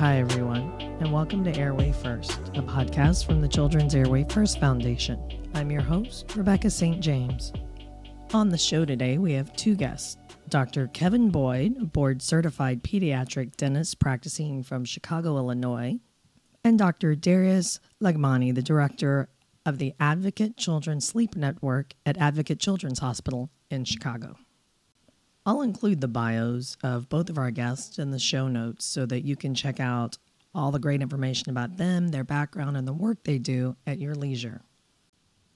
Hi, everyone, and welcome to Airway First, a podcast from the Children's Airway First Foundation. I'm your host, Rebecca St. James. On the show today, we have two guests Dr. Kevin Boyd, board certified pediatric dentist practicing from Chicago, Illinois, and Dr. Darius Loghmanee, the director of the Advocate Children's Sleep Network at Advocate Children's Hospital in Chicago. I'll include the bios of both of our guests in the show notes so that you can check out all the great information about them, their background, and the work they do at your leisure.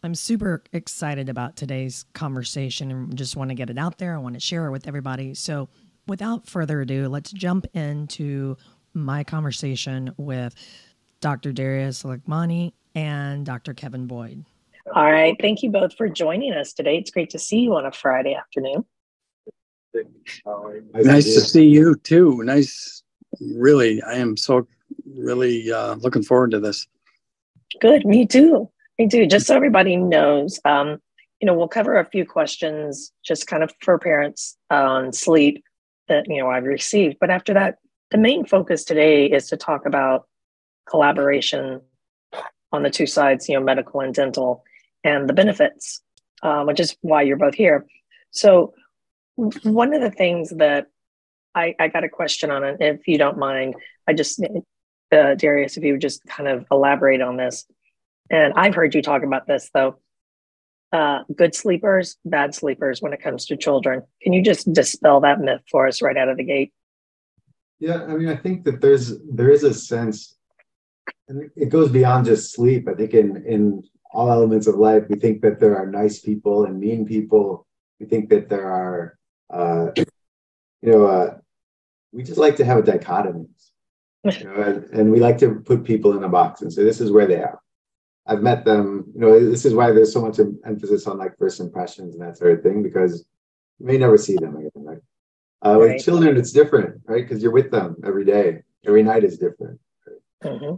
I'm super excited about today's conversation and just want to get it out there. I want to share it with everybody. So, without further ado, let's jump into my conversation with Dr. Darius Loghmanee and Dr. Kevin Boyd. All right. Thank you both for joining us today. It's great to see you on a Friday afternoon. Nice to see you too. Nice, really. I am so really uh, looking forward to this. Good, me too. Me too. Just so everybody knows, um, you know, we'll cover a few questions just kind of for parents on sleep that you know I've received. But after that, the main focus today is to talk about collaboration on the two sides, you know, medical and dental, and the benefits, uh, which is why you're both here. So one of the things that I, I got a question on it, if you don't mind, I just, uh, Darius, if you would just kind of elaborate on this. And I've heard you talk about this though. Uh, good sleepers, bad sleepers when it comes to children. Can you just dispel that myth for us right out of the gate? Yeah, I mean, I think that there's there is a sense, and it goes beyond just sleep. I think in in all elements of life, we think that there are nice people and mean people. We think that there are uh, you know, uh, we just like to have a dichotomy. You know, and, and, we like to put people in a box and say, this is where they are. I've met them, you know, this is why there's so much emphasis on like first impressions and that sort of thing, because you may never see them again, right? Uh, right. With children, it's different, right? Because you're with them every day. Every night is different. Right? Mm-hmm.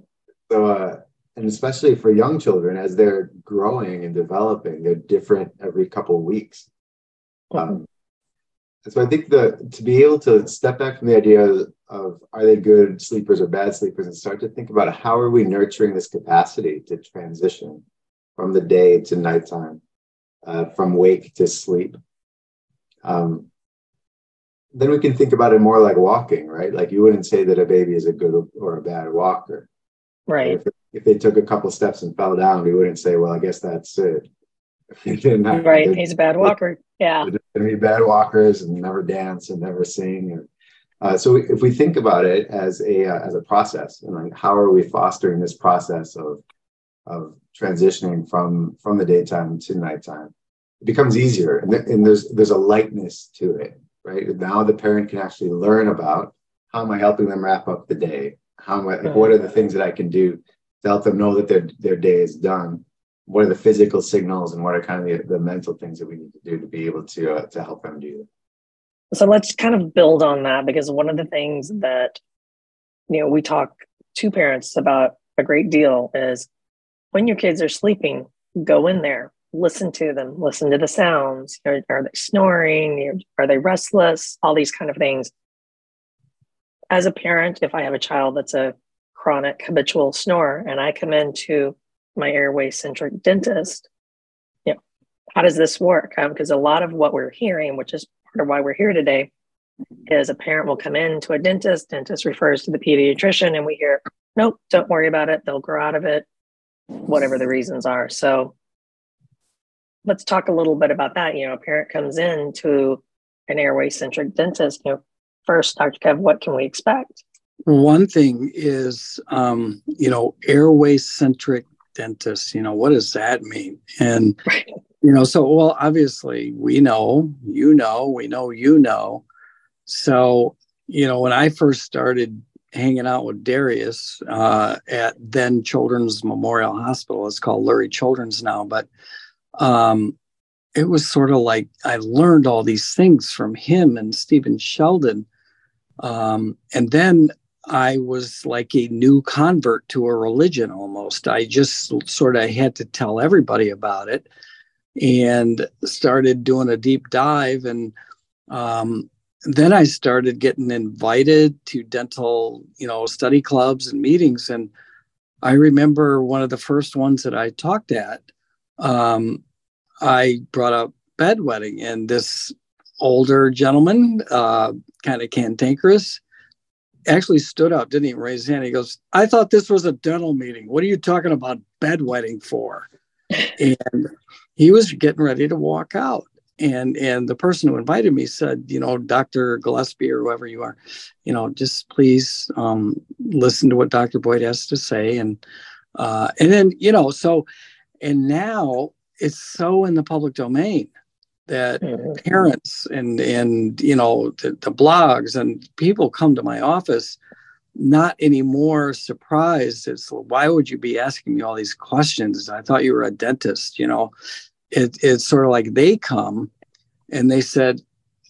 So, uh, and especially for young children, as they're growing and developing, they're different every couple of weeks. Mm-hmm. Um, so I think that to be able to step back from the idea of are they good sleepers or bad sleepers and start to think about how are we nurturing this capacity to transition from the day to nighttime, uh, from wake to sleep. Um, then we can think about it more like walking, right? Like you wouldn't say that a baby is a good or a bad walker. Right. If, if they took a couple steps and fell down, we wouldn't say, well, I guess that's it. right. He's a bad walker. Yeah. They're going to be bad walkers and never dance and never sing. And, uh, so if we think about it as a uh, as a process and like how are we fostering this process of of transitioning from from the daytime to nighttime, it becomes easier and, th- and there's there's a lightness to it, right? Now the parent can actually learn about how am I helping them wrap up the day? How am I, like, what are the things that I can do to help them know that their their day is done what are the physical signals and what are kind of the, the mental things that we need to do to be able to uh, to help them do that? So let's kind of build on that because one of the things that you know we talk to parents about a great deal is when your kids are sleeping go in there listen to them listen to the sounds. Are, are they snoring? Are they restless? All these kind of things. As a parent if i have a child that's a chronic habitual snorer and i come into my airway centric dentist, you know, how does this work? Because um, a lot of what we're hearing, which is part of why we're here today, is a parent will come in to a dentist, dentist refers to the pediatrician, and we hear, nope, don't worry about it. They'll grow out of it, whatever the reasons are. So let's talk a little bit about that. You know, a parent comes in to an airway centric dentist, you know, first, Dr. Kev, what can we expect? One thing is, um, you know, airway centric dentist you know what does that mean? And you know so well obviously we know you know we know you know. So you know when i first started hanging out with darius uh, at then children's memorial hospital it's called lurie children's now but um, it was sort of like i learned all these things from him and stephen sheldon um, and then I was like a new convert to a religion almost. I just sort of had to tell everybody about it and started doing a deep dive. And um, then I started getting invited to dental, you know, study clubs and meetings. And I remember one of the first ones that I talked at, um, I brought up bedwetting, and this older gentleman, uh, kind of cantankerous, actually stood up, didn't even raise his hand. He goes, I thought this was a dental meeting. What are you talking about bedwetting for? and he was getting ready to walk out and and the person who invited me said you know dr gillespie or whoever you are you know just please um, listen to what dr boyd has to say and uh, and then you know so and now it's so in the public domain that mm-hmm. parents and and you know the, the blogs and people come to my office not anymore surprised it's why would you be asking me all these questions i thought you were a dentist you know it, it's sort of like they come and they said,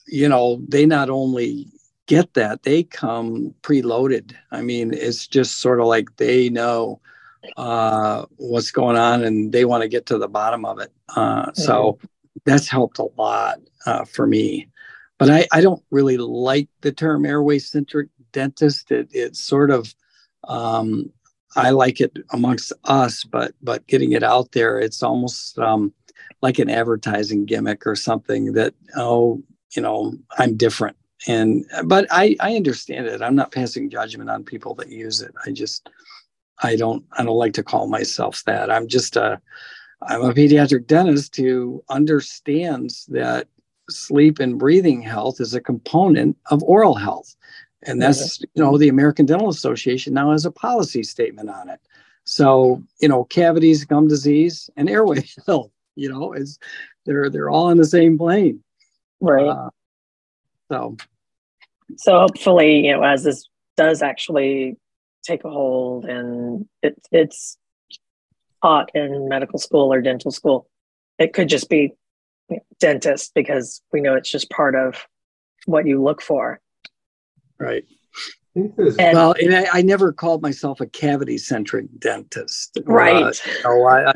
you know, they not only get that, they come preloaded. I mean, it's just sort of like they know uh, what's going on and they want to get to the bottom of it. Uh, mm-hmm. So that's helped a lot uh, for me. But I, I don't really like the term airway centric dentist. It, it's sort of, um, I like it amongst us, but but getting it out there, it's almost um, like an advertising gimmick or something that oh you know i'm different and but i i understand it i'm not passing judgment on people that use it i just i don't i don't like to call myself that i'm just a i'm a pediatric dentist who understands that sleep and breathing health is a component of oral health. And that's you know the american dental association now has a policy statement on it. So you know cavities gum disease and airway health you know is they're they're all on the same plane. Right. Uh, so. So hopefully you know as this does actually take a hold and it, it's taught in medical school or dental school it could just be dentist because we know it's just part of what you look for right and, well, and I, I, never called myself a cavity centric dentist. Right. Uh, so I,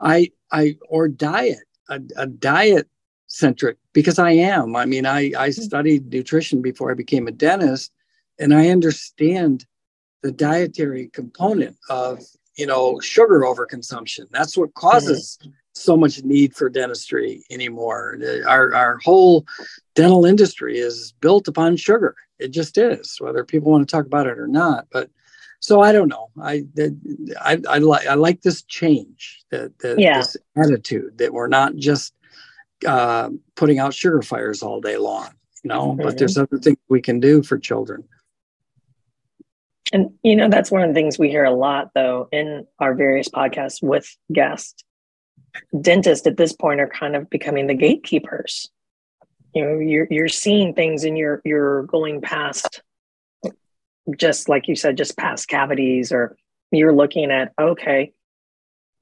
I, I, or diet, a, a diet centric, because I am. I mean, I, I studied nutrition before I became a dentist, and I understand the dietary component of, you know, sugar overconsumption. That's what causes mm-hmm. so much need for dentistry anymore. Our, our whole dental industry is built upon sugar. It just is, whether people want to talk about it or not. But so I don't know. I I I, like I like this change, that yeah. this attitude that we're not just uh, putting out sugar fires all day long, you know. Mm-hmm. But there's other things we can do for children. And you know that's one of the things we hear a lot, though, in our various podcasts with guests. Dentists at this point are kind of becoming the gatekeepers. You know, you're you're seeing things and you're you're going past just like you said, just past cavities, or you're looking at, okay,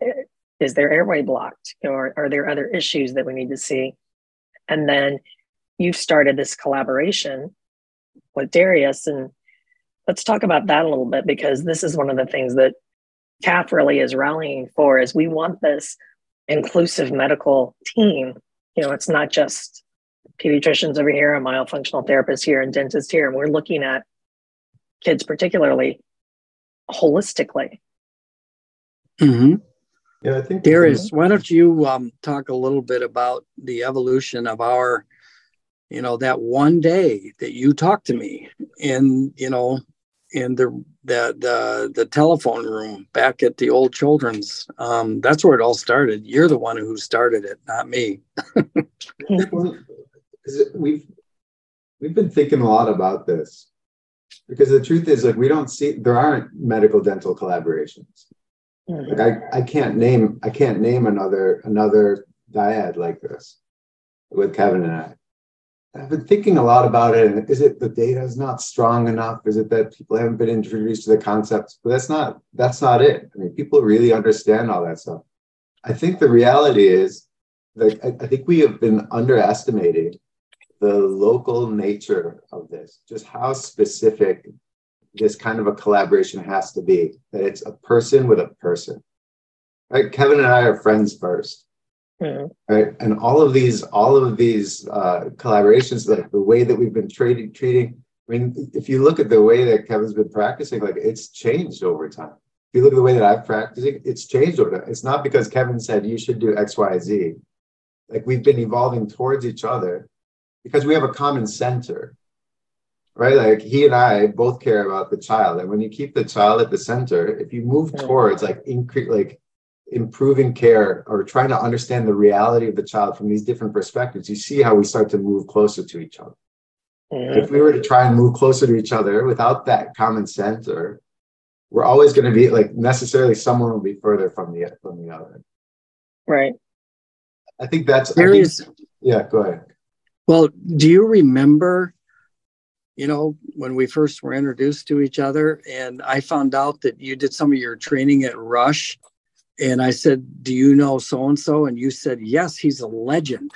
eh, is there airway blocked? Or are there other issues that we need to see? And then you've started this collaboration with Darius. And let's talk about that a little bit because this is one of the things that CAF really is rallying for is we want this inclusive medical team. You know, it's not just pediatricians over here, a myofunctional therapist here, and dentists here. And we're looking at kids particularly holistically mm-hmm. yeah i think darius why don't you um, talk a little bit about the evolution of our you know that one day that you talked to me in you know in the the the, the telephone room back at the old children's um, that's where it all started. You're the one who started it not me. We've we've been thinking a lot about this. Because the truth is like we don't see there aren't medical dental collaborations. Mm-hmm. like I, I can't name i can't name another another dyad like this with kevin and i i've been thinking a lot about it and is it the data is not strong enough is it that people haven't been introduced to the concepts but that's not that's not it i mean people really understand all that stuff i think the reality is that I, I think we have been underestimating the local nature of this, just how specific this kind of a collaboration has to be, that it's a person with a person. Right? Kevin and I are friends first. Mm-hmm. Right. And all of these, all of these uh, collaborations, like the way that we've been trading, treating. I mean, if you look at the way that Kevin's been practicing, like it's changed over time. If you look at the way that I've practicing, it's changed over time. It's not because Kevin said you should do X, Y, Z. Like we've been evolving towards each other because we have a common center right? Like he and I both care about the child, and when you keep the child at the center, if you move towards like increase, like improving care or trying to understand the reality of the child from these different perspectives, you see how we start to move closer to each other. Mm-hmm. If we were to try and move closer to each other without that common center, we're always going to be like necessarily someone will be further from the from the other. Right. I think that's there think, is, yeah, go ahead. Well, do you remember you know, when we first were introduced to each other. And I found out that you did some of your training at Rush. And I said, Do you know so and so? And you said, Yes, he's a legend.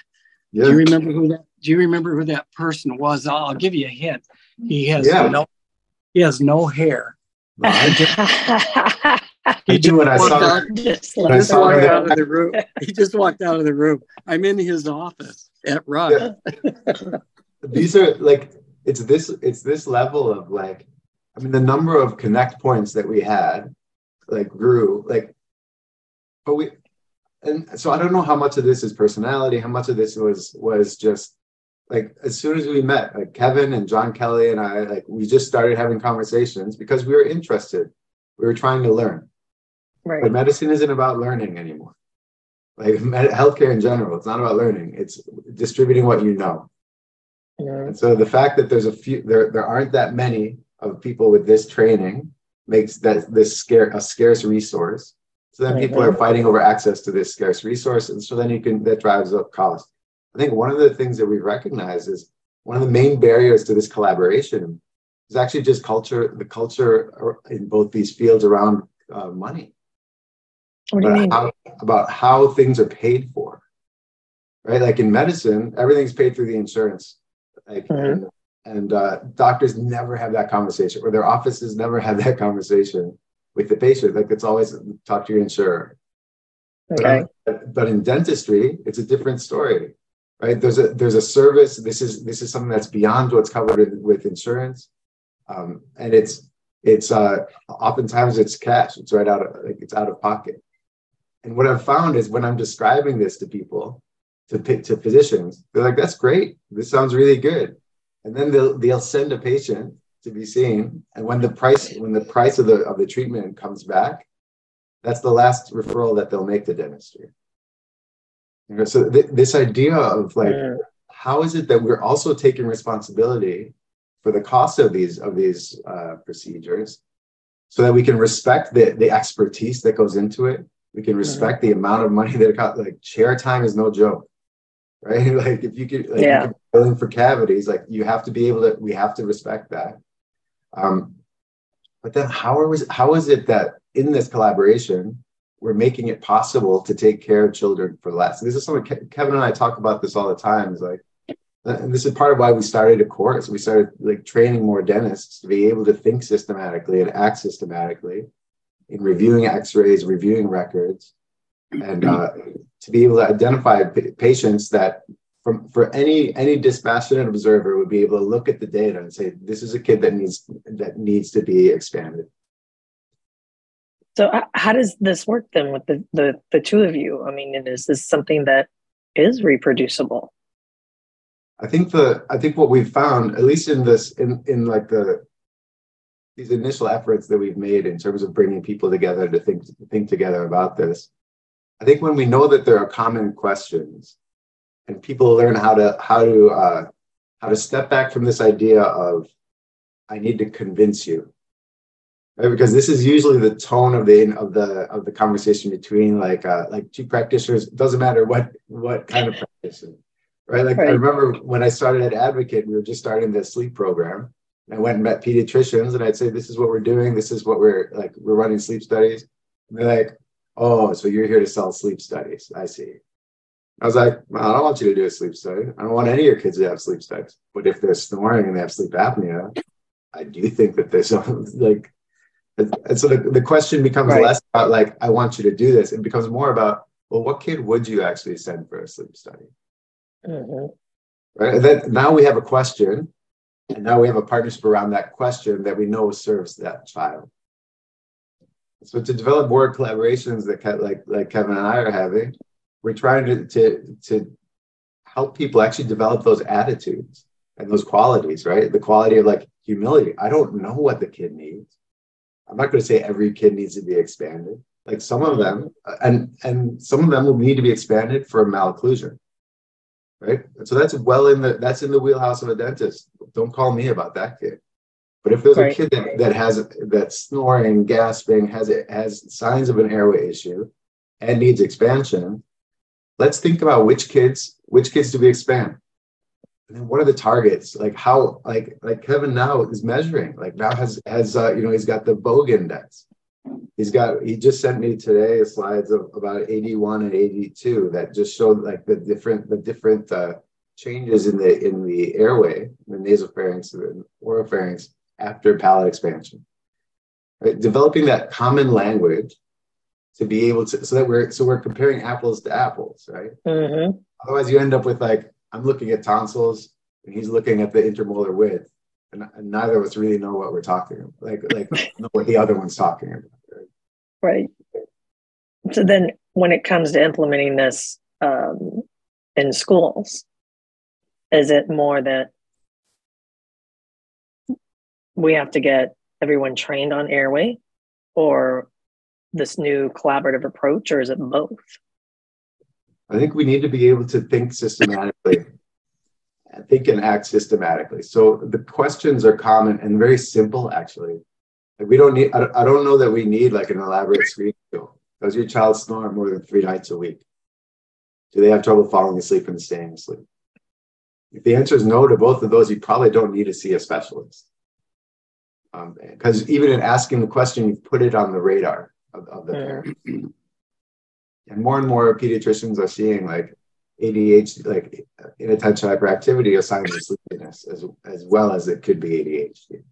Yeah. Do you remember who that do you remember who that person was? I'll, I'll give you a hint. He has yeah. no he has no hair. he just, when I saw, out, just, when I saw walked out of the room. He just walked out of the room. I'm in his office at Rush. Yeah. These are like it's this it's this level of like i mean the number of connect points that we had like grew like but we and so i don't know how much of this is personality how much of this was was just like as soon as we met like kevin and john kelly and i like we just started having conversations because we were interested. We were trying to learn. Right. But medicine isn't about learning anymore. Like healthcare in general it's not about learning. It's distributing what you know. And so the fact that there's a few, there, there aren't that many of people with this training makes that this scare a scarce resource. So then people are fighting over access to this scarce resource. And so then you can, that drives up cost. I think one of the things that we recognize is one of the main barriers to this collaboration is actually just culture, the culture in both these fields around uh, money. What do you mean? How, about how things are paid for, right? Like in medicine, everything's paid through the insurance like, mm-hmm. and, and uh, doctors never have that conversation, or their offices never have that conversation with the patient. Like it's always talk to your insurer. Okay. But, but in dentistry, it's a different story, right? There's a there's a service. This is this is something that's beyond what's covered in, with insurance, um, and it's it's uh, oftentimes it's cash. It's right out of like it's out of pocket. And what I've found is when I'm describing this to people, to, to physicians. They're like, that's great. This sounds really good. And then they'll, they'll send a patient to be seen. And when the price, when the price of the, of the treatment comes back, that's the last referral that they'll make to dentistry. You know, so th- this idea of like, yeah. how is it that we're also taking responsibility for the cost of these of these uh, procedures, so that we can respect the the expertise that goes into it. We can respect mm-hmm. the amount of money that it costs. Like chair time is no joke right? like if you could, like yeah. billing for cavities, like you have to be able to. We have to respect that. Um, but then, how are we? How is it that in this collaboration we're making it possible to take care of children for less? This is something Ke- Kevin and I talk about this all the time. Is like, and this is part of why we started a course. We started like training more dentists to be able to think systematically and act systematically in reviewing X-rays, reviewing records, and uh, to be able to identify p- patients that from for any any dispassionate observer would be able to look at the data and say this is a kid that needs that needs to be expanded. So how does this work then with the the, the two of you? I mean is this something that is reproducible? I think the i think what we've found at least in this in in like the these initial efforts that we've made in terms of bringing people together to think think together about this I think when we know that there are common questions and people learn how to how to uh, how to step back from this idea of I need to convince you, right? Because this is usually the tone of the of the of the conversation between like uh, like two practitioners. It doesn't matter what what kind of practitioner, right? Like right. I remember when I started at Advocate, we were just starting the sleep program. And I went and met pediatricians, and I'd say, "This is what we're doing. This is what we're like. We're running sleep studies." And they're like, Oh, so you're here to sell sleep studies. I see. I was like, well, I don't want you to do a sleep study. I don't want any of your kids to have sleep studies. But if they're snoring and they have sleep apnea, I do think that there's like, and so the, the question becomes right. less about like, I want you to do this. It becomes more about well, what kid would you actually send for a sleep study? Mm-hmm. Right. And then now we have a question, and now we have a partnership around that question that we know serves that child. So to develop more collaborations that like like Kevin and I are having, we're trying to to to help people actually develop those attitudes and those qualities, right? The quality of like humility. I don't know what the kid needs. I'm not going to say every kid needs to be expanded. Like some of them, uh, and and some of them will need to be expanded for malocclusion, right? And so that's well in the that's in the wheelhouse of a dentist. Don't call me about that kid. But if there's right. a kid that, that has that's snoring, gasping, has it has signs of an airway issue, and needs expansion, let's think about which kids which kids do we expand, and then what are the targets? Like how like like Kevin now is measuring. Like now has has uh, you know he's got the Bogue index. He's got he just sent me today slides of about 81 and 82 that just showed like the different the different uh, changes in the in the airway, the nasopharynx and oropharynx after palate expansion. Right? Developing that common language to be able to, so that we're, so we're comparing apples to apples, right? Mm-hmm. Otherwise, you end up with like, I'm looking at tonsils and he's looking at the intermolar width, and, and neither of us really know what we're talking about, like, like know what the other one's talking about. Right? right. So then, when it comes to implementing this um, in schools, is it more that we have to get everyone trained on airway or this new collaborative approach, or is it both? I think we need to be able to think systematically, think and act systematically. So the questions are common and very simple, actually. Like we don't need, I don't know that we need like an elaborate screen. Does your child snore more than three nights a week? Do they have trouble falling asleep and staying asleep? If the answer is no to both of those, you probably don't need to see a specialist because um, even in asking the question, you've put it on the radar of, of the hmm. parent. and more and more pediatricians are seeing like ADHD, like inattention hyperactivity, a sign of sleepiness as, as well as it could be ADHD.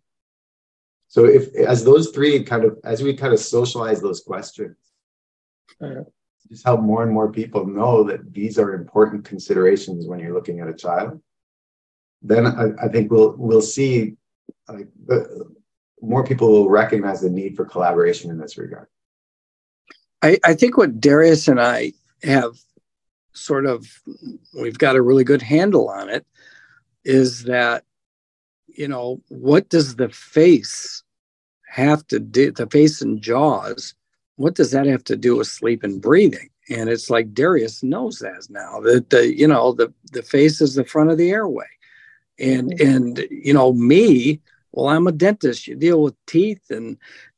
So if as those three kind of as we kind of socialize those questions, hmm. just help more and more people know that these are important considerations when you're looking at a child. Then I, I think we'll we'll see like the, more people will recognize the need for collaboration in this regard. I, I think what Darius and I have sort of, we've got a really good handle on it, is that, you know, what does the face have to do, the face and jaws, what does that have to do with sleep and breathing? And it's like Darius knows that now that the, you know, the, the face is the front of the airway. And, mm-hmm. and, you know, me, well i'm a dentist you deal with teeth and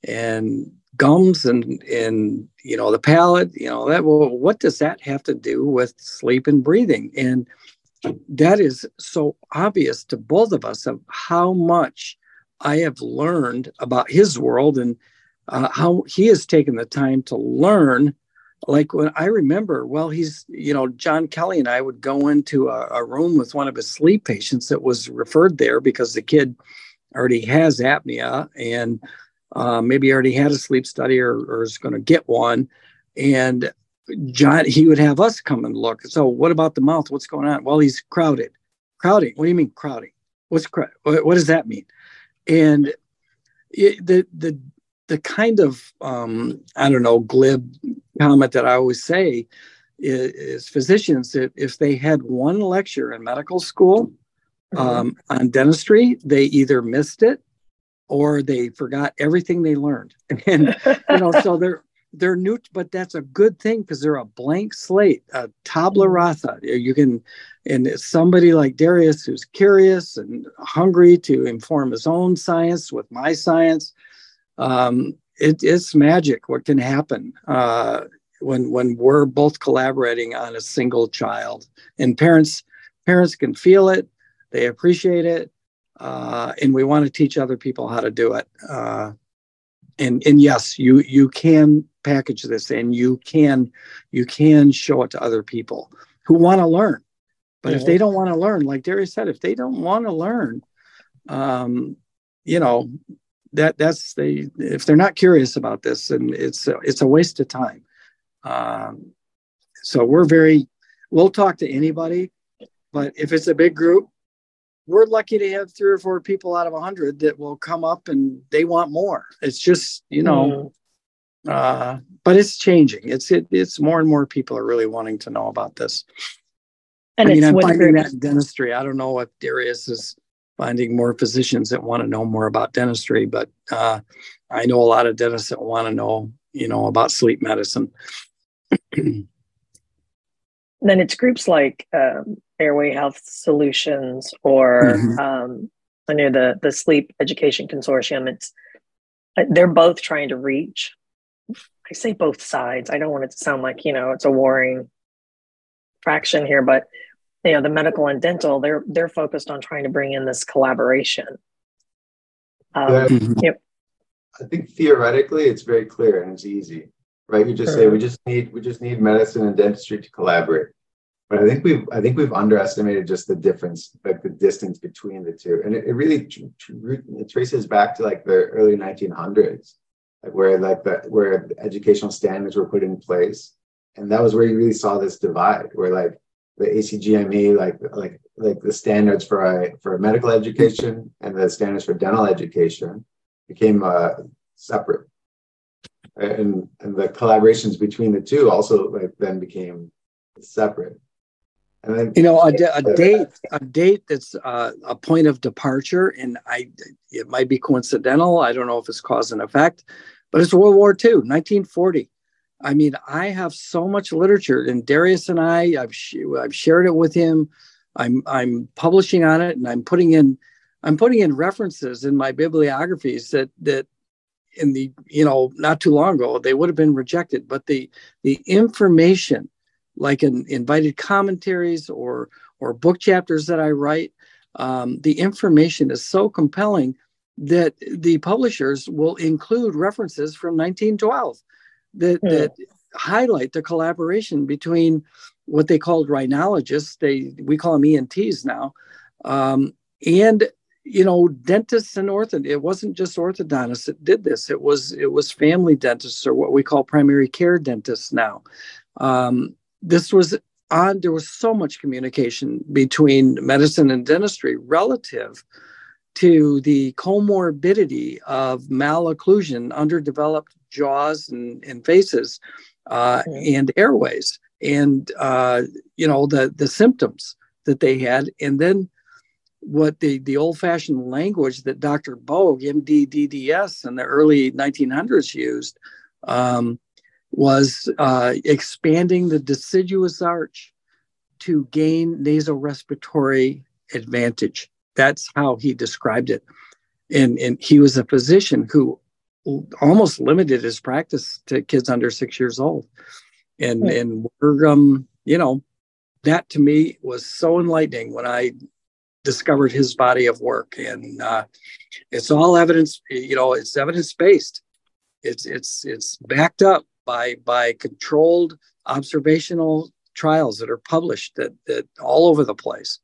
and gums and and you know the palate you know that well what does that have to do with sleep and breathing? And that is so obvious to both of us of how much i have learned about his world and uh, how he has taken the time to learn. Like when i remember well he's you know john kelly and i would go into a, a room with one of his sleep patients that was referred there because the kid already has apnea and uh, maybe already had a sleep study or, or is going to get one. And John, he would have us come and look. So, what about the mouth? What's going on? Well, he's crowded. Crowding. What do you mean crowding? What's crowd? What, what does that mean? And it, the the the kind of um, I don't know glib comment that I always say is, is physicians that if they had one lecture in medical school Mm-hmm. um, on dentistry, they either missed it or they forgot everything they learned. And you know, so they're they're new, but that's a good thing because they're a blank slate, a tabla mm-hmm. rasa. You can, and somebody like Darius who's curious and hungry to inform his own science with my science. Um, it, it's magic what can happen uh, when when we're both collaborating on a single child, and parents parents can feel it they appreciate it, uh, and we want to teach other people how to do it. Uh, and and yes, you you can package this, and you can you can show it to other people who want to learn. But if they don't want to learn, like Darius said, if they don't want to learn, um, you know, that that's they if they're not curious about this, and it's a, it's a waste of time. Um, So we're very, we'll talk to anybody, but if it's a big group, we're lucky to have three or four people out of a hundred that will come up and they want more. It's just, you know, mm. uh, but it's changing. It's it, it's more and more people are really wanting to know about this. And I mean, I'm finding that in dentistry. I don't know if Darius is finding more physicians that want to know more about dentistry, but uh, I know a lot of dentists that want to know, you know, about sleep medicine. then it's groups like um, Airway Health Solutions or mm-hmm. um, under the the Sleep Education Consortium. It's uh, they're both trying to reach. I say both sides. I don't want it to sound like you know it's a warring fraction here, but you know the medical and dental they're they're focused on trying to bring in this collaboration. Um, mm-hmm. you know, I think theoretically it's very clear and it's easy, right? You just say we just need we just need medicine and dentistry to collaborate. But I think we've I think we've underestimated just the difference, like the distance between the two, and it, it really it traces back to like the early 1900s, like where like the where educational standards were put in place, and that was where you really saw this divide, where like the ACGME, like like like the standards for a for medical education and the standards for dental education became uh, separate, and and the collaborations between the two also like then became separate. And then, you know, a, a date, a date that's uh, a point of departure, and I, it might be coincidental. I don't know if it's cause and effect, but it's World War II, 1940. I mean, I have so much literature, and Darius and I, I've sh- I've shared it with him. I'm I'm publishing on it, and I'm putting in I'm putting in references in my bibliographies that that in the you know not too long ago they would have been rejected, but the the information like in invited commentaries or or book chapters that I write. Um, the information is so compelling that the publishers will include references from 1912 that, mm. that highlight the collaboration between what they called rhinologists. They we call them ENTs now, um, and you know dentists and ortho. It wasn't just orthodontists that did this. It was it was family dentists or what we call primary care dentists now. Um, this was on there was so much communication between medicine and dentistry relative to the comorbidity of malocclusion underdeveloped jaws and, and faces uh, and airways and uh, you know the the symptoms that they had. And then what the the old fashioned language that dr bogue md dds in the early 1900s used um, was uh, expanding the deciduous arch to gain nasorespiratory advantage. That's how he described it. And, and he was a physician who almost limited his practice to kids under six years old. And, yeah. and we're, um, you know, that to me was so enlightening when I discovered his body of work. And uh, it's all evidence, you know, it's evidence based. It's, it's, it's backed up by by controlled observational trials that are published that, that all over the place.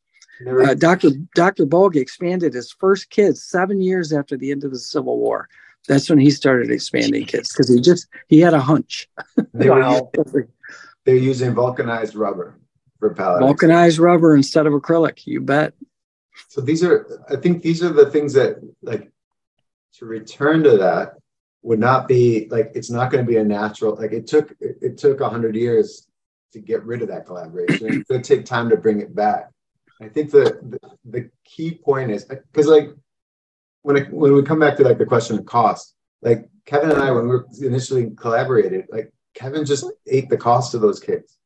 Uh, Dr. Dr. Bogue expanded his first kids seven years after the end of the Civil War. That's when he started expanding kids because he just he had a hunch. They wow. they're using vulcanized rubber for palates. Vulcanized rubber instead of acrylic. You bet. So these are, I think, these are the things that like to return to that would not be like it's not going to be a natural like it took it, took 100 years to get rid of that collaboration. It's going to take time to bring it back. I think the the, the key point is because like when it, when we come back to like the question of cost like kevin and i when we were initially collaborated like kevin just ate the cost of those kids.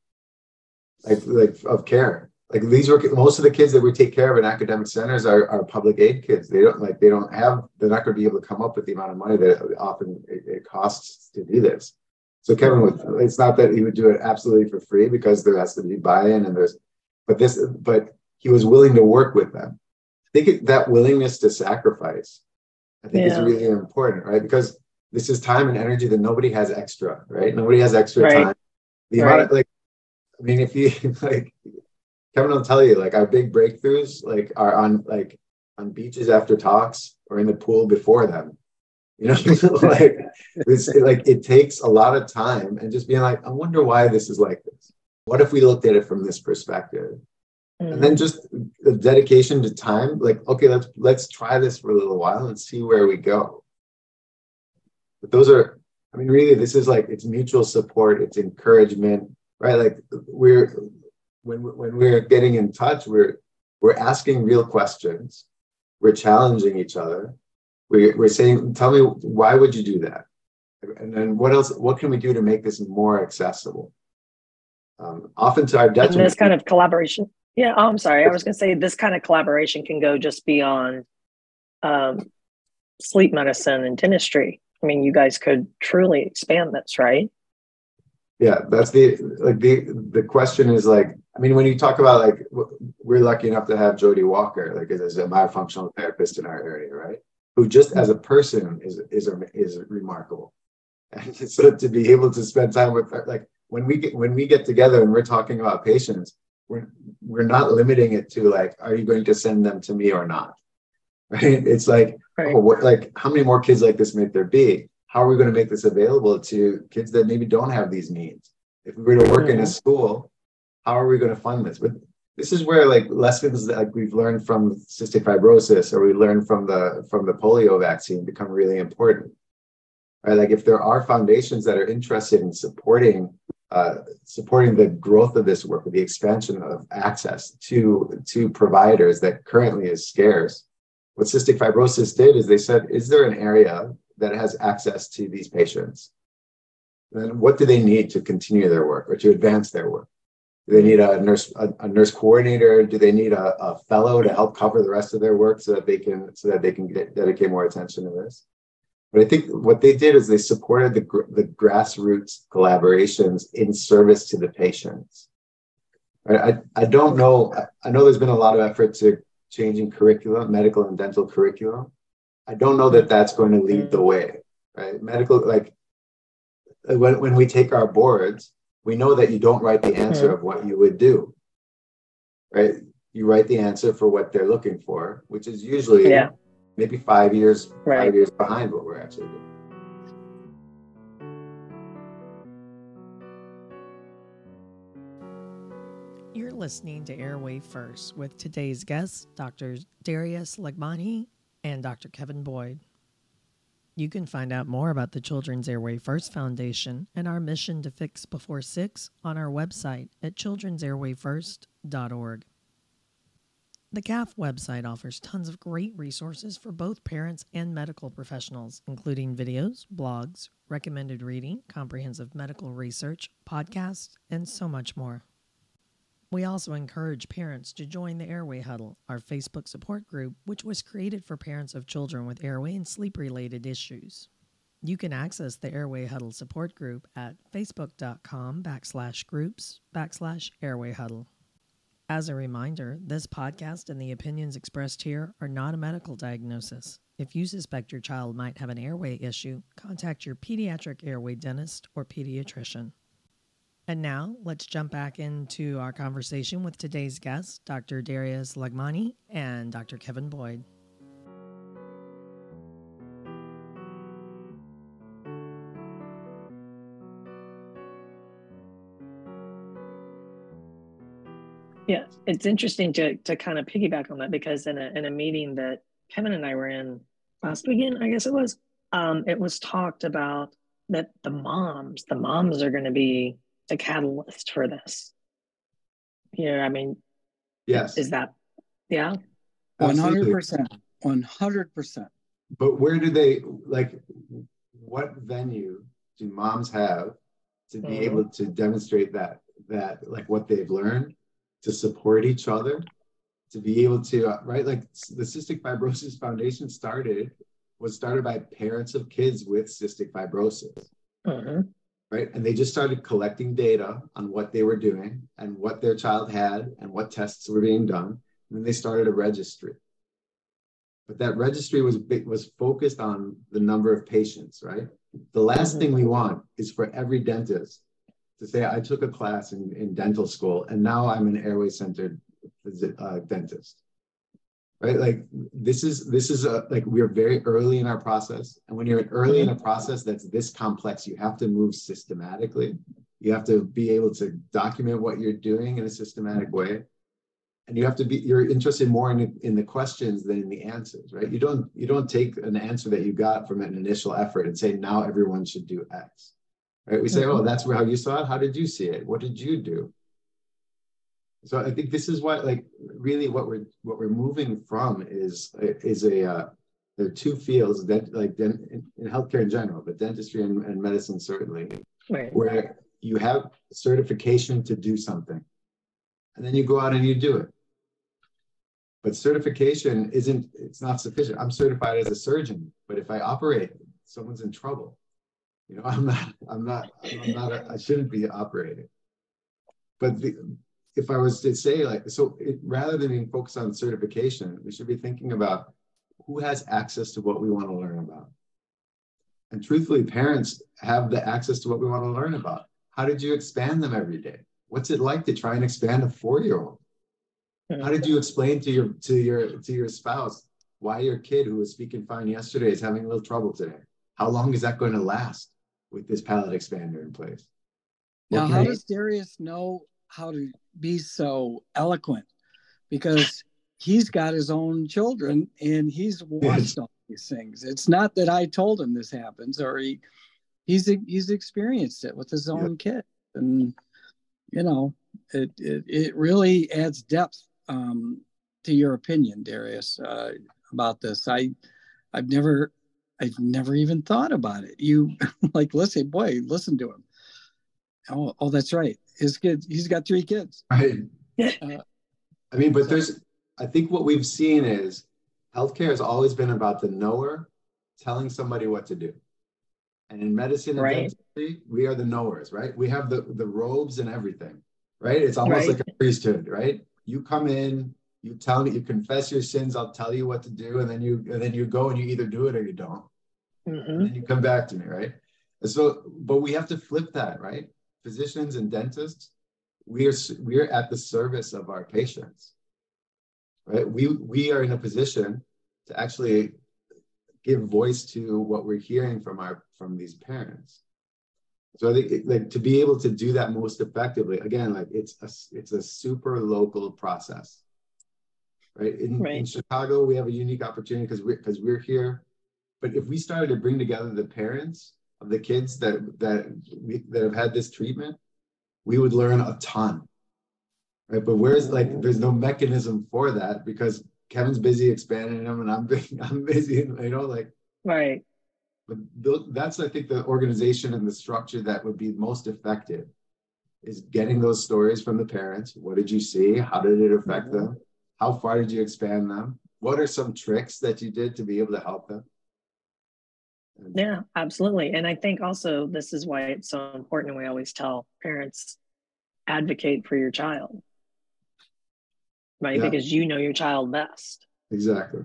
Like like of care like these were most of the kids that we take care of in academic centers are, are public aid kids they don't like they don't have they're not going to be able to come up with the amount of money that often it, it costs to do this so kevin would it's not that he would do it absolutely for free because there has to be buy-in and there's but this but he was willing to work with them i think it, that willingness to sacrifice i think yeah. is really important right because this is time and energy that nobody has extra right nobody has extra right. time the right. amount of like i mean if you like Kevin will tell you like our big breakthroughs like are on like on beaches after talks or in the pool before them. You know, like it's like it takes a lot of time and just being like, I wonder why this is like this. what if we looked at it from this perspective? Mm-hmm. And then just the dedication to time, like, okay, let's let's try this for a little while and see where we go. But those are, I mean, really, this is like it's mutual support, it's encouragement, right? Like we're when when we're getting in touch, we're we're asking real questions, we're challenging each other. We, we're saying, tell me, why would you do that? And then what else? What can we do to make this more accessible? Um, often to our detriment. And this kind of collaboration. Yeah, oh, I'm sorry. I was going to say this kind of collaboration can go just beyond um, sleep medicine and dentistry. I mean, you guys could truly expand this, right? Yeah, that's the like the the question is like I mean, when you talk about like we're lucky enough to have Jody Walker, like as a myofunctional therapist in our area, right? Who just as a person is is is remarkable, and so to be able to spend time with her, like when we get when we get together and we're talking about patients, we're we're not limiting it to like, are you going to send them to me or not? Right? It's like, right. oh, what, like how many more kids like this might there be? How are we going to make this available to kids that maybe don't have these needs? If we were to work in a school, how are we going to fund this? But this is where like lessons that like we've learned from cystic fibrosis or we learned from the from the polio vaccine become really important. Right? Like if there are foundations that are interested in supporting uh, supporting the growth of this work the expansion of access to to providers that currently is scarce what cystic fibrosis did is they said is there an area that has access to these patients and what do they need to continue their work or to advance their work do they need a nurse a, a nurse coordinator do they need a, a, fellow to help cover the rest of their work so that they can so that they can get, dedicate more attention to this but I think what they did is they supported the, the grassroots collaborations in service to the patients. I, I don't know. I know there's been a lot of effort to changing curriculum, medical and dental curriculum. I don't know that that's going to lead the way, right? Medical, like when, when we take our boards, we know that you don't write the answer mm-hmm. of what you would do, right? You write the answer for what they're looking for, which is usually yeah maybe five years right. five years behind what we're actually doing. You're listening to Airway First with today's guest, Dr. Darius Loghmanee and Dr. Kevin Boyd. You can find out more about the Children's Airway First Foundation and our mission to fix before six on our website at children'sairwayfirst.org. The CAF website offers tons of great resources for both parents and medical professionals, including videos, blogs, recommended reading, comprehensive medical research, podcasts, and so much more. We also encourage parents to join the Airway Huddle, our Facebook support group, which was created for parents of children with airway and sleep related issues. You can access the Airway Huddle support group at facebook.com backslash groups backslash airway huddle. As a reminder, this podcast and the opinions expressed here are not a medical diagnosis. If you suspect your child might have an airway issue, contact your pediatric airway dentist or pediatrician. And now, let's jump back into our conversation with today's guests, Dr. Darius Loghmanee and Dr. Kevin Boyd. Yeah, it's interesting to to kind of piggyback on that because in a in a meeting that Kevin and I were in last weekend, I guess it was, um, it was talked about that the moms, the moms are going to be the catalyst for this. Yeah, I mean, yes, is that yeah, one hundred percent, one hundred percent. But where do they like? What venue do moms have to be mm-hmm. able to demonstrate that that like what they've learned to support each other, to be able to, uh, right? Like the Cystic Fibrosis Foundation started, was started by parents of kids with cystic fibrosis. Mm-hmm. Right. And they just started collecting data on what they were doing and what their child had and what tests were being done. And then they started a registry. But that registry was was focused on the number of patients, right? The last thing we want is for every dentist to say I took a class in, in dental school and now I'm an airway centered uh, dentist. Right, like this is this is a, like we're very early in our process, and when you're early in a process that's this complex, you have to move systematically. You have to be able to document what you're doing in a systematic way. And you have to be you're interested more in, in the questions than in the answers, right? You don't you don't take an answer that you got from an initial effort and say now everyone should do X. Right? We say, mm-hmm. oh, that's how you saw it. How did you see it? What did you do? So I think this is what like really what we're what we're moving from is is a uh, there are two fields that like in, in healthcare in general, but dentistry and, and medicine certainly, right. where you have certification to do something, and then you go out and you do it. But certification isn't it's not sufficient. I'm certified as a surgeon, but if I operate, someone's in trouble. You know, I'm not I'm not I'm not a, I shouldn't be operating. But the, if I was to say like so, it, rather than being focused on certification, we should be thinking about who has access to what we want to learn about. And truthfully, parents have the access to what we want to learn about. How did you expand them every day? What's it like to try and expand a four-year-old? How did you explain to your to your to your spouse why your kid who was speaking fine yesterday is having a little trouble today? How long is that going to last with this palate expander in place? Now, how does Darius know how to be so eloquent? Because he's got his own children and he's watched all these things. It's not that I told him this happens or he he's he's experienced it with his own kid. And you know, it, it it really adds depth um, to your opinion, Darius, uh, about this. I I've never I've never even thought about it. You like listen, boy, listen to him. Oh, oh, that's right. His kids. he's got three kids. Right. Uh, I mean, but there's I think what we've seen is healthcare has always been about the knower telling somebody what to do. And in medicine and right. dentistry, we are the knowers, right? We have the, the robes and everything, right? It's almost right. like a priesthood, right? You come in, you tell me, you confess your sins, I'll tell you what to do, and then you and then you go and you either do it or you don't. Mm-hmm. And then you come back to me, right? And so, but we have to flip that, right? Physicians and dentists, we are we are at the service of our patients right? We we are in a position to actually give voice to what we're hearing from our from these parents. So I think like to be able to do that most effectively, again, like it's a it's a super local process, right? In, right. in Chicago, we have a unique opportunity because we're because we're here. But if we started to bring together the parents of the kids that that we that have had this treatment, we would learn a ton right? But where's like there's no mechanism for that because Kevin's busy expanding them and I'm busy, I'm busy, you know, like right. But that's I think the organization and the structure that would be most effective is getting those stories from the parents. What did you see? How did it affect mm-hmm. them? How far did you expand them? What are some tricks that you did to be able to help them? Yeah, absolutely. And I think also this is why it's so important. We always tell parents advocate for your child right? Yeah. Because you know your child best. Exactly.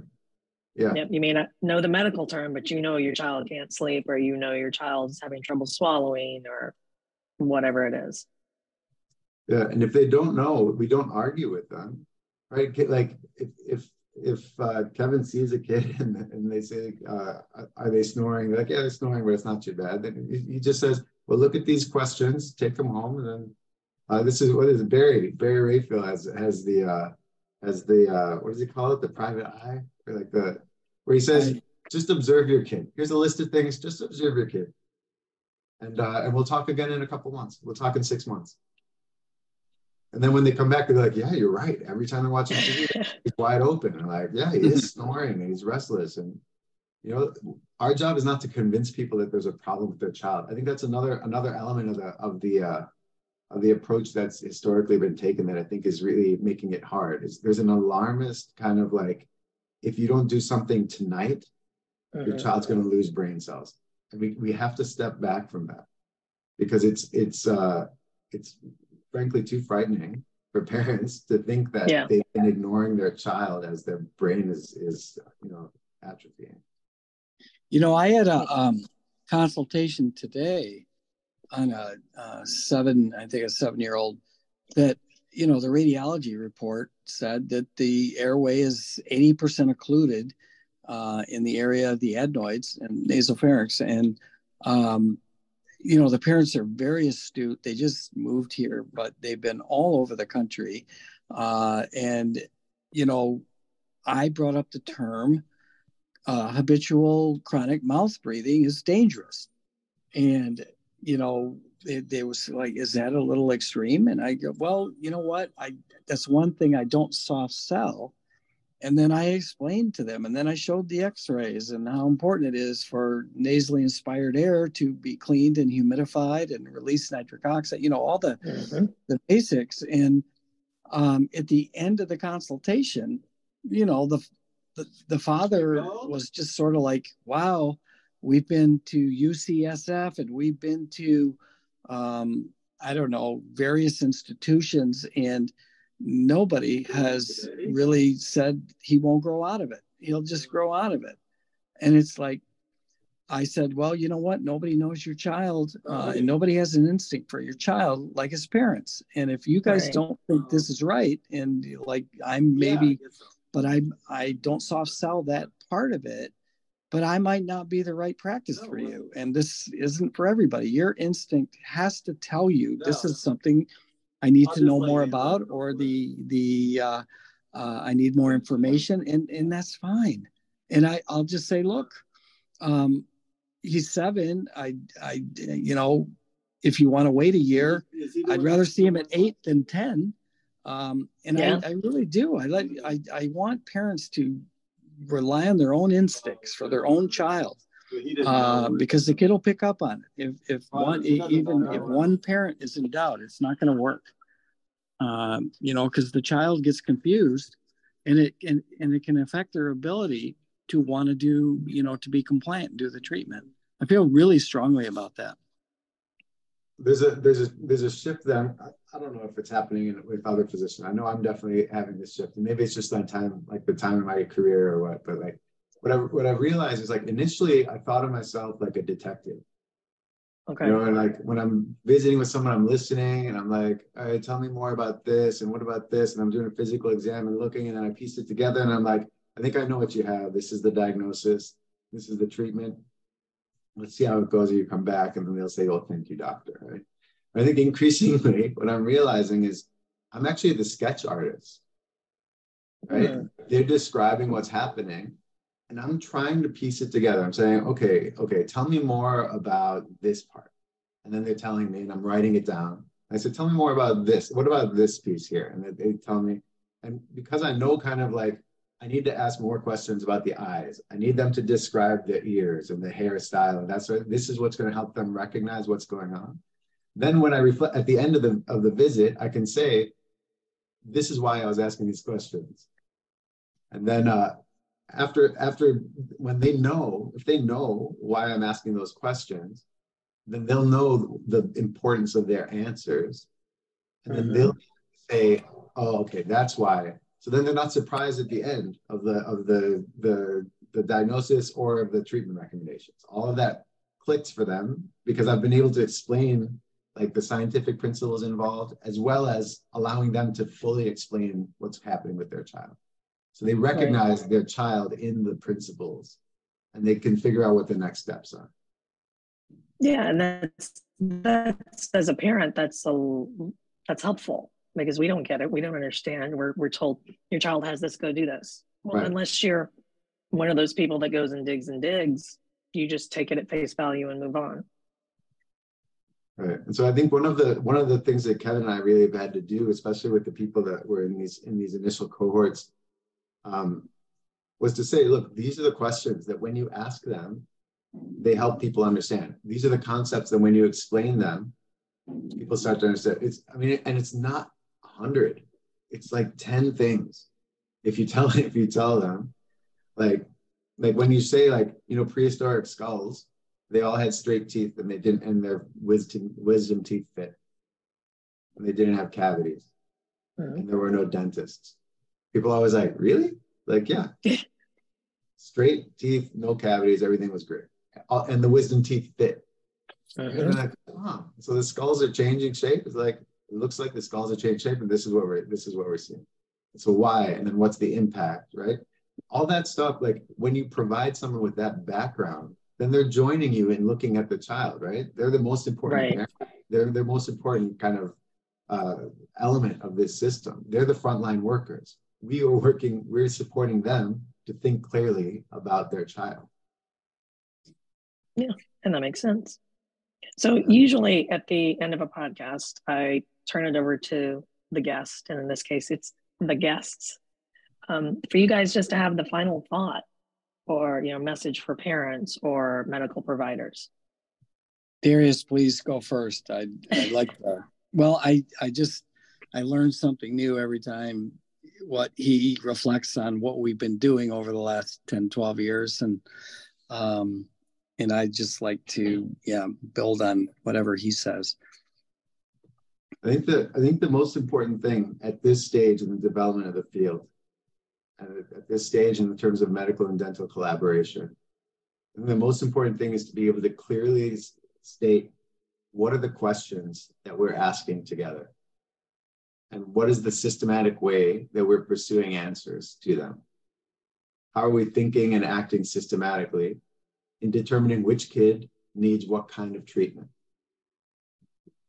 Yeah. Yep. You may not know the medical term, but you know your child can't sleep, or you know your child's having trouble swallowing, or whatever it is. Yeah, and if they don't know, we don't argue with them, right? Like if if if uh, Kevin sees a kid and, and they say, uh, "Are they snoring?" They're like, "Yeah, they're snoring, but it's not too bad." Then he just says, "Well, look at these questions, take them home, and then uh, this is what is it? Barry Barry Raphael has has the uh, as the uh, what does he call it? The private eye, or like the where he says, just observe your kid. Here's a list of things. Just observe your kid, and uh, and we'll talk again in a couple months. We'll talk in six months. And then when they come back, they're like, "Yeah, you're right." Every time they're watching TV, he's wide open, and like, "Yeah, he is snoring and he's restless." And you know, our job is not to convince people that there's a problem with their child. I think that's another another element of the of the uh, of the approach that's historically been taken that I think is really making it hard is there's an alarmist kind of like if you don't do something tonight, mm-hmm. your child's going to lose brain cells. And we, we have to step back from that because it's it's uh it's frankly too frightening for parents to think that yeah. they've been ignoring their child as their brain is is you know atrophying. You know, I had a um, consultation today on a, a seven, I think a seven year old, that you know the radiology report said that the airway is 80% occluded uh, in the area of the adenoids and nasopharynx, and um, you know, the parents are very astute. They just moved here, but they've been all over the country. Uh, and, you know, I brought up the term uh, habitual chronic mouth breathing is dangerous. And, you know, they, they was like, is that a little extreme? And I go, well, you know what? I that's one thing I don't soft sell and then I explained to them, and then I showed the X-rays and how important it is for nasally inspired air to be cleaned and humidified and release nitric oxide. You know all the mm-hmm. the basics. And um, at the end of the consultation, you know the the, the father was just sort of like, "Wow, we've been to UCSF and we've been to um, I don't know various institutions and." Nobody has really said he won't grow out of it. He'll just grow out of it. And it's like, I said, well, you know what? Nobody knows your child, uh, and nobody has an instinct for your child like his parents. And if you guys right. don't think this is right, and like I'm maybe, yeah, but I I don't soft sell that part of it, but I might not be the right practice for you, and this isn't for everybody. Your instinct has to tell you this is something I need to know more about, or the the uh, uh, I need more information, and and that's fine. And I I'll just say, look, um, he's seven. I I you know, if you want to wait a year, I'd rather see him at eight than ten. Um, and yeah. I, I really do. I like I I want parents to rely on their own instincts for their own child. Uh, because the kid will pick up on it. If if one even if one parent is in doubt, it's not going to work. Um, you know, because the child gets confused, and it and, and it can affect their ability to want to do you know to be compliant and do the treatment. I feel really strongly about that. There's a there's a there's a shift then. I don't know if it's happening in, with other physicians. I know I'm definitely having this shift, and maybe it's just on time, like the time in my career or what. But like what I what I realized is like initially I thought of myself like a detective. Okay. You know, like when I'm visiting with someone, I'm listening and I'm like, all right, tell me more about this and what about this? And I'm doing a physical exam and looking and then I piece it together and I'm like, I think I know what you have. This is the diagnosis. This is the treatment. Let's see how it goes. You come back and then they'll say, oh, thank you, doctor. Right. I think increasingly what I'm realizing is I'm actually the sketch artist. Right. Mm. They're describing what's happening and I'm trying to piece it together. I'm saying, okay, okay, tell me more about this part. And then they're telling me, and I'm writing it down. I said, tell me more about this. What about this piece here? And they tell me, and because I know kind of like, I need to ask more questions about the eyes. I need them to describe the ears and the hairstyle. And that's what this is what's going to help them recognize what's going on. Then when I reflect at the end of the of the visit, I can say, this is why I was asking these questions. And then uh, after after when they know if they know why i'm asking those questions then they'll know the importance of their answers. And then mm-hmm. they'll say oh okay that's why. So then they're not surprised at the end of the of the the the diagnosis or of the treatment recommendations. All of that clicks for them because i've been able to explain like the scientific principles involved as well as allowing them to fully explain what's happening with their child so they recognize right. their child in the principles and they can figure out what the next steps are. Yeah, and that's that's as a parent, that's a that's helpful because we don't get it. We don't understand. We're we're told your child has this, go do this. Well, right. unless you're one of those people that goes and digs and digs, you just take it at face value and move on. Right. And so I think one of the one of the things that Kevin and I really have had to do, especially with the people that were in these in these initial cohorts, um, was to say, look, these are the questions that when you ask them, they help people understand. These are the concepts that when you explain them, people start to understand. It's, I mean, and it's not a hundred. It's like 10 things. If you tell if you tell them, like, like when you say like, you know, prehistoric skulls, they all had straight teeth and they didn't, and their wisdom wisdom teeth fit. And they didn't have cavities. Mm-hmm. And there were no dentists people always like, really? Like, yeah. Straight teeth, no cavities, everything was great. And the wisdom teeth fit. Uh-huh. Like, oh. So the skulls are changing shape. It's like, it looks like the skulls are changing shape, and this is what we're this is what we're seeing. So why? And then what's the impact, right? All that stuff, like when you provide someone with that background, then they're joining you in looking at the child, right? They're the most important. Right. They're the most important kind of uh, element of this system. They're the frontline workers. We are working. We're supporting them to think clearly about their child. Yeah, and that makes sense. So usually at the end of a podcast, I turn it over to the guest, and in this case, it's the guests. Um, for you guys just to have the final thought or you know message for parents or medical providers darius please go first i i like that well i i just i learned something new every time what he reflects on what we've been doing over the last 10 12 years and um and i just like to yeah build on whatever he says i think that i think the most important thing at this stage in the development of the field at this stage in terms of medical and dental collaboration. The most important thing is to be able to clearly state what are the questions that we're asking together and what is the systematic way that we're pursuing answers to them. How are we thinking and acting systematically in determining which kid needs what kind of treatment?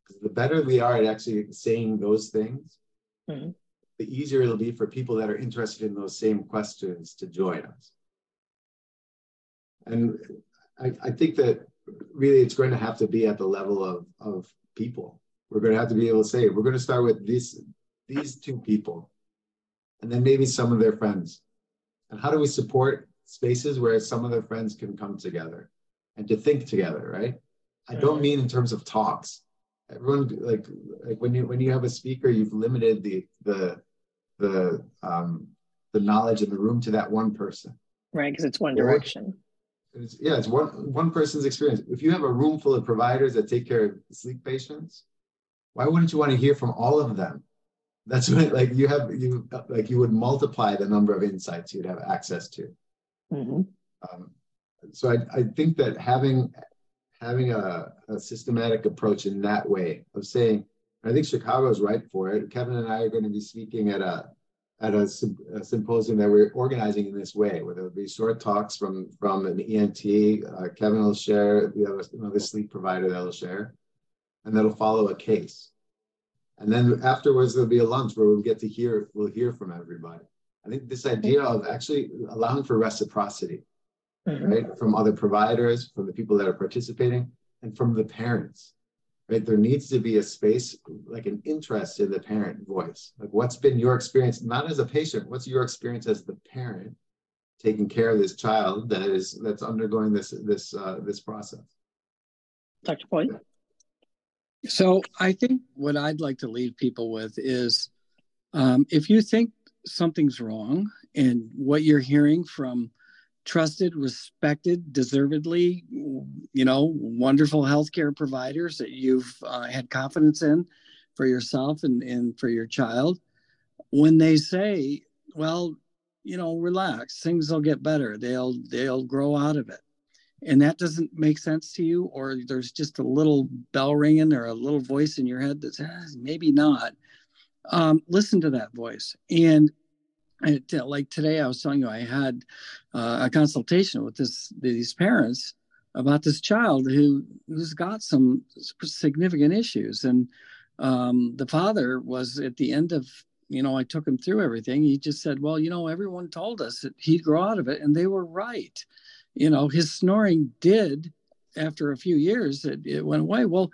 Because the better we are at actually saying those things, mm-hmm the easier it'll be for people that are interested in those same questions to join us. And I, I think that really it's going to have to be at the level of, of people. We're going to have to be able to say, we're going to start with these, these two people, and then maybe some of their friends. And how do we support spaces where some of their friends can come together and to think together, right? I don't mean in terms of talks. Everyone like like when you when you have a speaker, you've limited the the the um, the knowledge in the room to that one person. Right, because it's one direction. It's, yeah, it's one one person's experience. If you have a room full of providers that take care of sleep patients, why wouldn't you want to hear from all of them? That's what like you have you like you would multiply the number of insights you'd have access to. Mm-hmm. Um, so I, I think that having having a, a systematic approach in that way of saying I think Chicago is right for it. Kevin and I are going to be speaking at a at a, a symposium that we're organizing in this way, where there'll be short talks from from an ENT. Uh, Kevin will share. We have another sleep provider that'll share, and that'll follow a case. And then afterwards, there'll be a lunch where we'll get to hear we'll hear from everybody. I think this idea of actually allowing for reciprocity, mm-hmm. right, from other providers, from the people that are participating, and from the parents right? There needs to be a space, like an interest in the parent voice. Like, what's been your experience, not as a patient, what's your experience as the parent taking care of this child that is that's undergoing this this uh, this process? Dr. Boyd. So I think what I'd like to leave people with is, um, if you think something's wrong and what you're hearing from trusted, respected, deservedly, you know, wonderful healthcare providers that you've uh, had confidence in for yourself and, and for your child. When they say, well, you know, relax, things will get better. They'll they'll grow out of it. And that doesn't make sense to you, or there's just a little bell ringing or a little voice in your head that says maybe not. Um, listen to that voice and it, like today, I was telling you, I had uh, a consultation with this these parents about this child who who's got some significant issues, and um, the father was at the end of you know I took him through everything. He just said, "Well, you know, everyone told us that he'd grow out of it, and they were right. You know, his snoring did after a few years it, it went away. Well,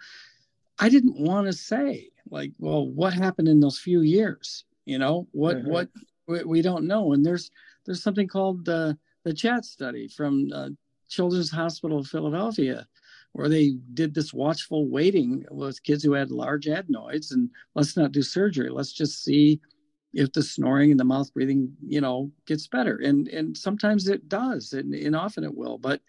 I didn't want to say like, well, what happened in those few years? You know, what mm-hmm. what we, we don't know. And there's there's something called the the CHAT study from uh, Children's Hospital of Philadelphia, where they did this watchful waiting with kids who had large adenoids, and let's not do surgery. Let's just see if the snoring and the mouth breathing, you know, gets better. And and sometimes it does, and, and often it will. But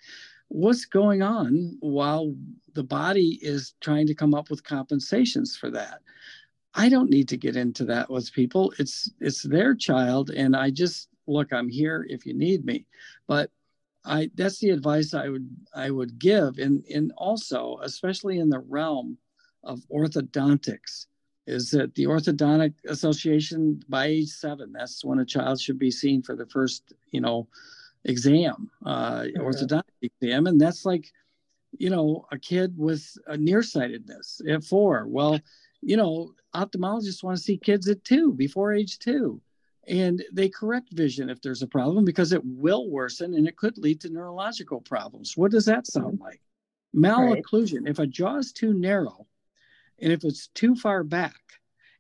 what's going on while the body is trying to come up with compensations for that? I don't need to get into that with people. It's it's their child, and I just look. I'm here if you need me, but I that's the advice I would I would give, and and also especially in the realm of orthodontics, is that the Orthodontic Association by age seven, that's when a child should be seen for the first you know exam, uh, mm-hmm. orthodontic exam, and that's like, you know, a kid with a nearsightedness at four. Well, you know, ophthalmologists want to see kids at two, before age two, and they correct vision if there's a problem because it will worsen and it could lead to neurological problems. What does that sound like? Malocclusion. Right. If a jaw is too narrow, and if it's too far back,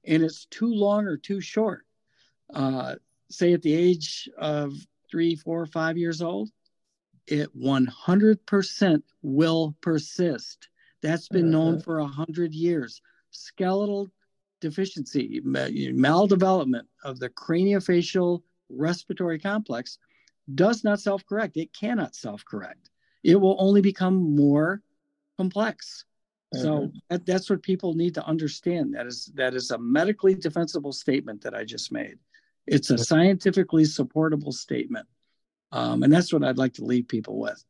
and it's too long or too short, uh, say at the age of three, four, five years old, it 100% will persist. That's been known uh-huh. for 100 years. Skeletal deficiency, maldevelopment of the craniofacial respiratory complex does not self correct. It cannot self correct. It will only become more complex. So that, that's what people need to understand. That is that is a medically defensible statement that I just made. It's a scientifically supportable statement, um, and that's what I'd like to leave people with.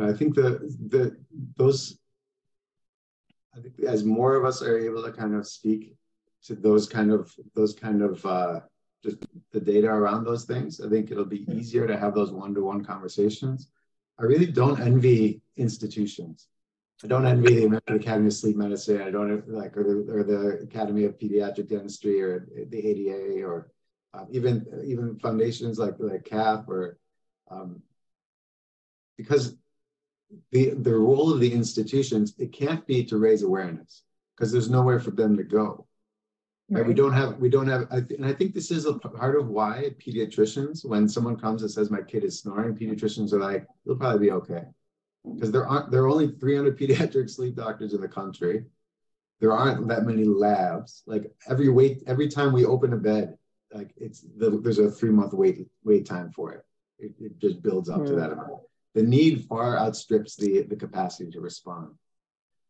I think that the those I think as more of us are able to kind of speak to those kind of those kind of uh, just the data around those things, I think it'll be easier to have those one-to-one conversations. I really don't envy institutions I don't envy the American Academy of Sleep Medicine. I don't like, or the, or the Academy of Pediatric Dentistry, or the ADA, or um, even even foundations like like CAP, or um, because the the role of the institutions it can't be to raise awareness because there's nowhere for them to go. Right. right? We don't have we don't have, and I think this is a part of why pediatricians, when someone comes and says my kid is snoring, pediatricians are like, it'll probably be okay because there aren't there are only 300 pediatric sleep doctors in the country. There aren't that many labs. Like every wait every time we open a bed like it's the, there's a three month wait wait time for it. It, it just builds up mm. to that amount. The need far outstrips the the capacity to respond.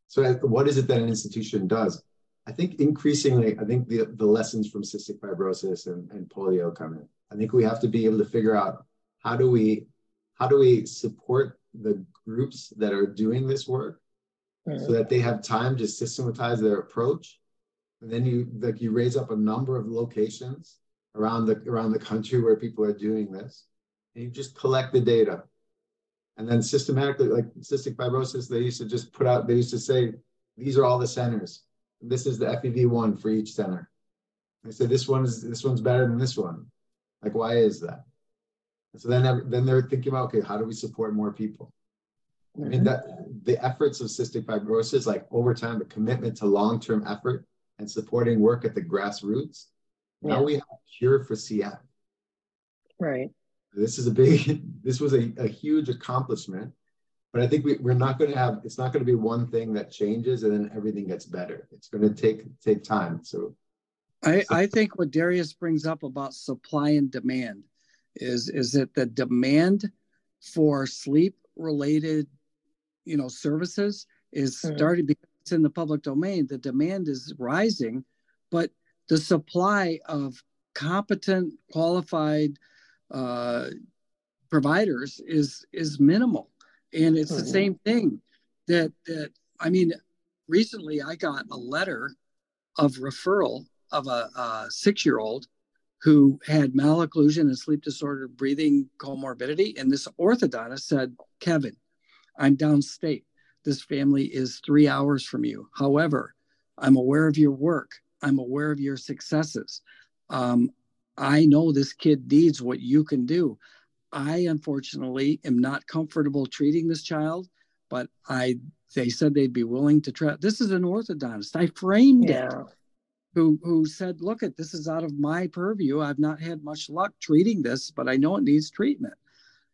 So what is it that an institution does? I think increasingly i think the, the lessons from cystic fibrosis and, and polio come in. I think we have to be able to figure out how do we how do we support the groups that are doing this work mm-hmm. so that they have time to systematize their approach. And then you like you raise up a number of locations around the around the country where people are doing this. And you just collect the data. And then systematically like cystic fibrosis they used to just put out they used to say these are all the centers. This is the FEV1 for each center. They said this one is this one's better than this one. Like why is that and so then, then they're thinking about, okay, how do we support more people? I mean, mm-hmm. that the efforts of cystic fibrosis, like over time, the commitment to long-term effort and supporting work at the grassroots. Yeah. Now we have a cure for CF. Right. This is a big, this was a, a huge accomplishment, but I think we, we're not going to have, it's not going to be one thing that changes and then everything gets better. It's going to take, take time. So I, so, I think what Darius brings up about supply and demand is is that the demand for sleep related you know services is mm-hmm. starting because it's in the public domain the demand is rising but the supply of competent qualified uh, providers is is minimal and it's mm-hmm. the same thing that that i mean recently i got a letter of referral of a, a six year old who had malocclusion and sleep disordered breathing comorbidity. And this orthodontist said, Kevin, I'm downstate. This family is three hours from you. However, I'm aware of your work. I'm aware of your successes. Um, I know this kid needs what you can do. I unfortunately am not comfortable treating this child, but I they said they'd be willing to try. This is an orthodontist. I framed yeah. it who who said, "Look, at this is out of my purview. I've not had much luck treating this, but I know it needs treatment."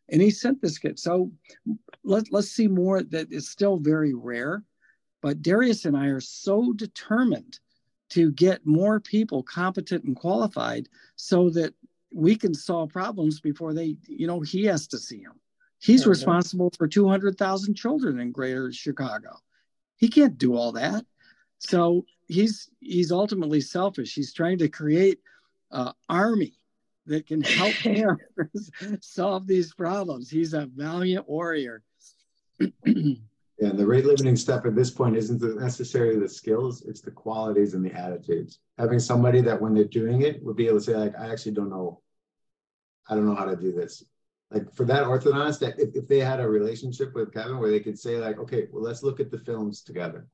And he sent this kit. So let let's see more. That is still very rare, but Darius and I are so determined to get more people competent and qualified so that we can solve problems before they, you know, he has to see them. He's responsible for 200,000 children in greater Chicago. He can't do all that. So he's he's ultimately selfish. He's trying to create an army that can help him solve these problems. He's a valiant warrior. Yeah, and the rate limiting step at this point isn't necessarily the skills, it's the qualities and the attitudes. Having somebody that when they're doing it would be able to say, like, I actually don't know, I don't know how to do this. like for that orthodontist that if, if they had a relationship with Kevin where they could say like, okay, well, let's look at the films together.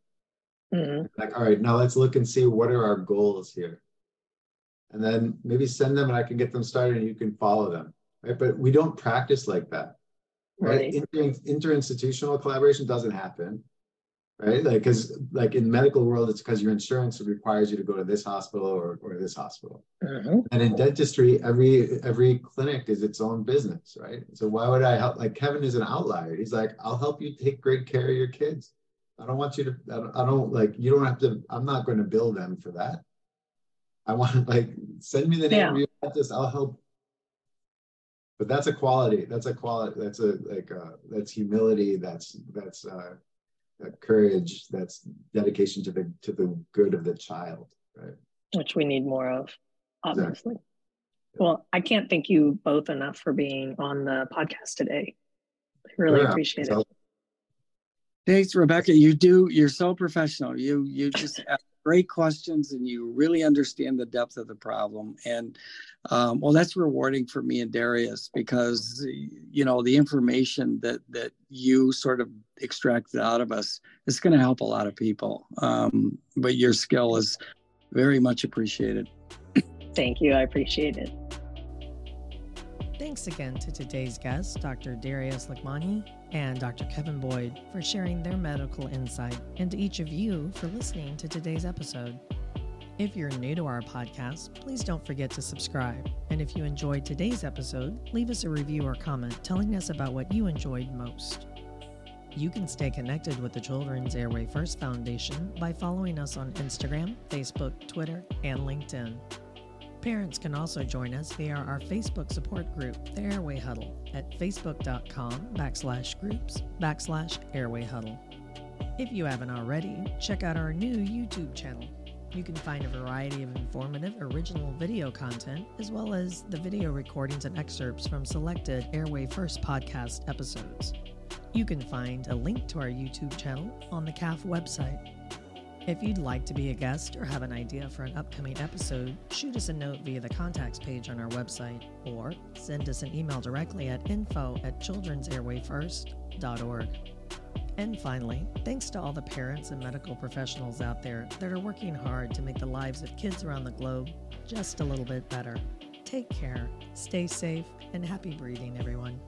Mm-hmm. Like, all right, now let's look and see what are our goals here. And then maybe send them and I can get them started and you can follow them. Right. But we don't practice like that. Right. right. Inter, interinstitutional collaboration doesn't happen right? Like, because like in medical world, it's because your insurance requires you to go to this hospital or, or this hospital. Mm-hmm. And in dentistry, every every clinic is its own business, right? So why would I help? Like Kevin is an outlier. He's like, I'll help you take great care of your kids. I don't want you to. I don't, I don't like. You don't have to. I'm not going to bill them for that. I want like send me the name yeah. of your dentist. I'll help but that's a quality that's a quality that's a like uh that's humility that's that's uh that courage, that's dedication to the to the good of the child, right? Which we need more of, obviously. Exactly. Well, I can't thank you both enough for being on the podcast today. I really yeah, appreciate it. Thanks, Rebecca. You do. You're so professional. You you just ask great questions and you really understand the depth of the problem. And um, well, that's rewarding for me and Darius because you know the information that that you sort of extracted out of us is going to help a lot of people. Um, but your skill is very much appreciated. Thank you. I appreciate it. Thanks again to today's guest, Dr. Darius Loghmanee and Dr. Kevin Boyd, for sharing their medical insight, and to each of you for listening to today's episode. If you're new to our podcast, please don't forget to subscribe. And if you enjoyed today's episode, leave us a review or comment telling us about what you enjoyed most. You can stay connected with the Children's Airway First Foundation by following us on Instagram, Facebook, Twitter, and LinkedIn. Parents can also join us via our Facebook support group, the Airway Huddle, at facebook.com backslash groups backslash airway huddle. If you haven't already, check out our new YouTube channel. You can find a variety of informative original video content, as well as the video recordings and excerpts from selected Airway First podcast episodes. You can find a link to our YouTube channel on the CAF website if you'd like to be a guest or have an idea for an upcoming episode, shoot us a note via the contacts page on our website or send us an email directly at info at children'sairwayfirst.org. And finally, thanks to all the parents and medical professionals out there that are working hard to make the lives of kids around the globe just a little bit better. Take care, stay safe, and happy breathing, everyone.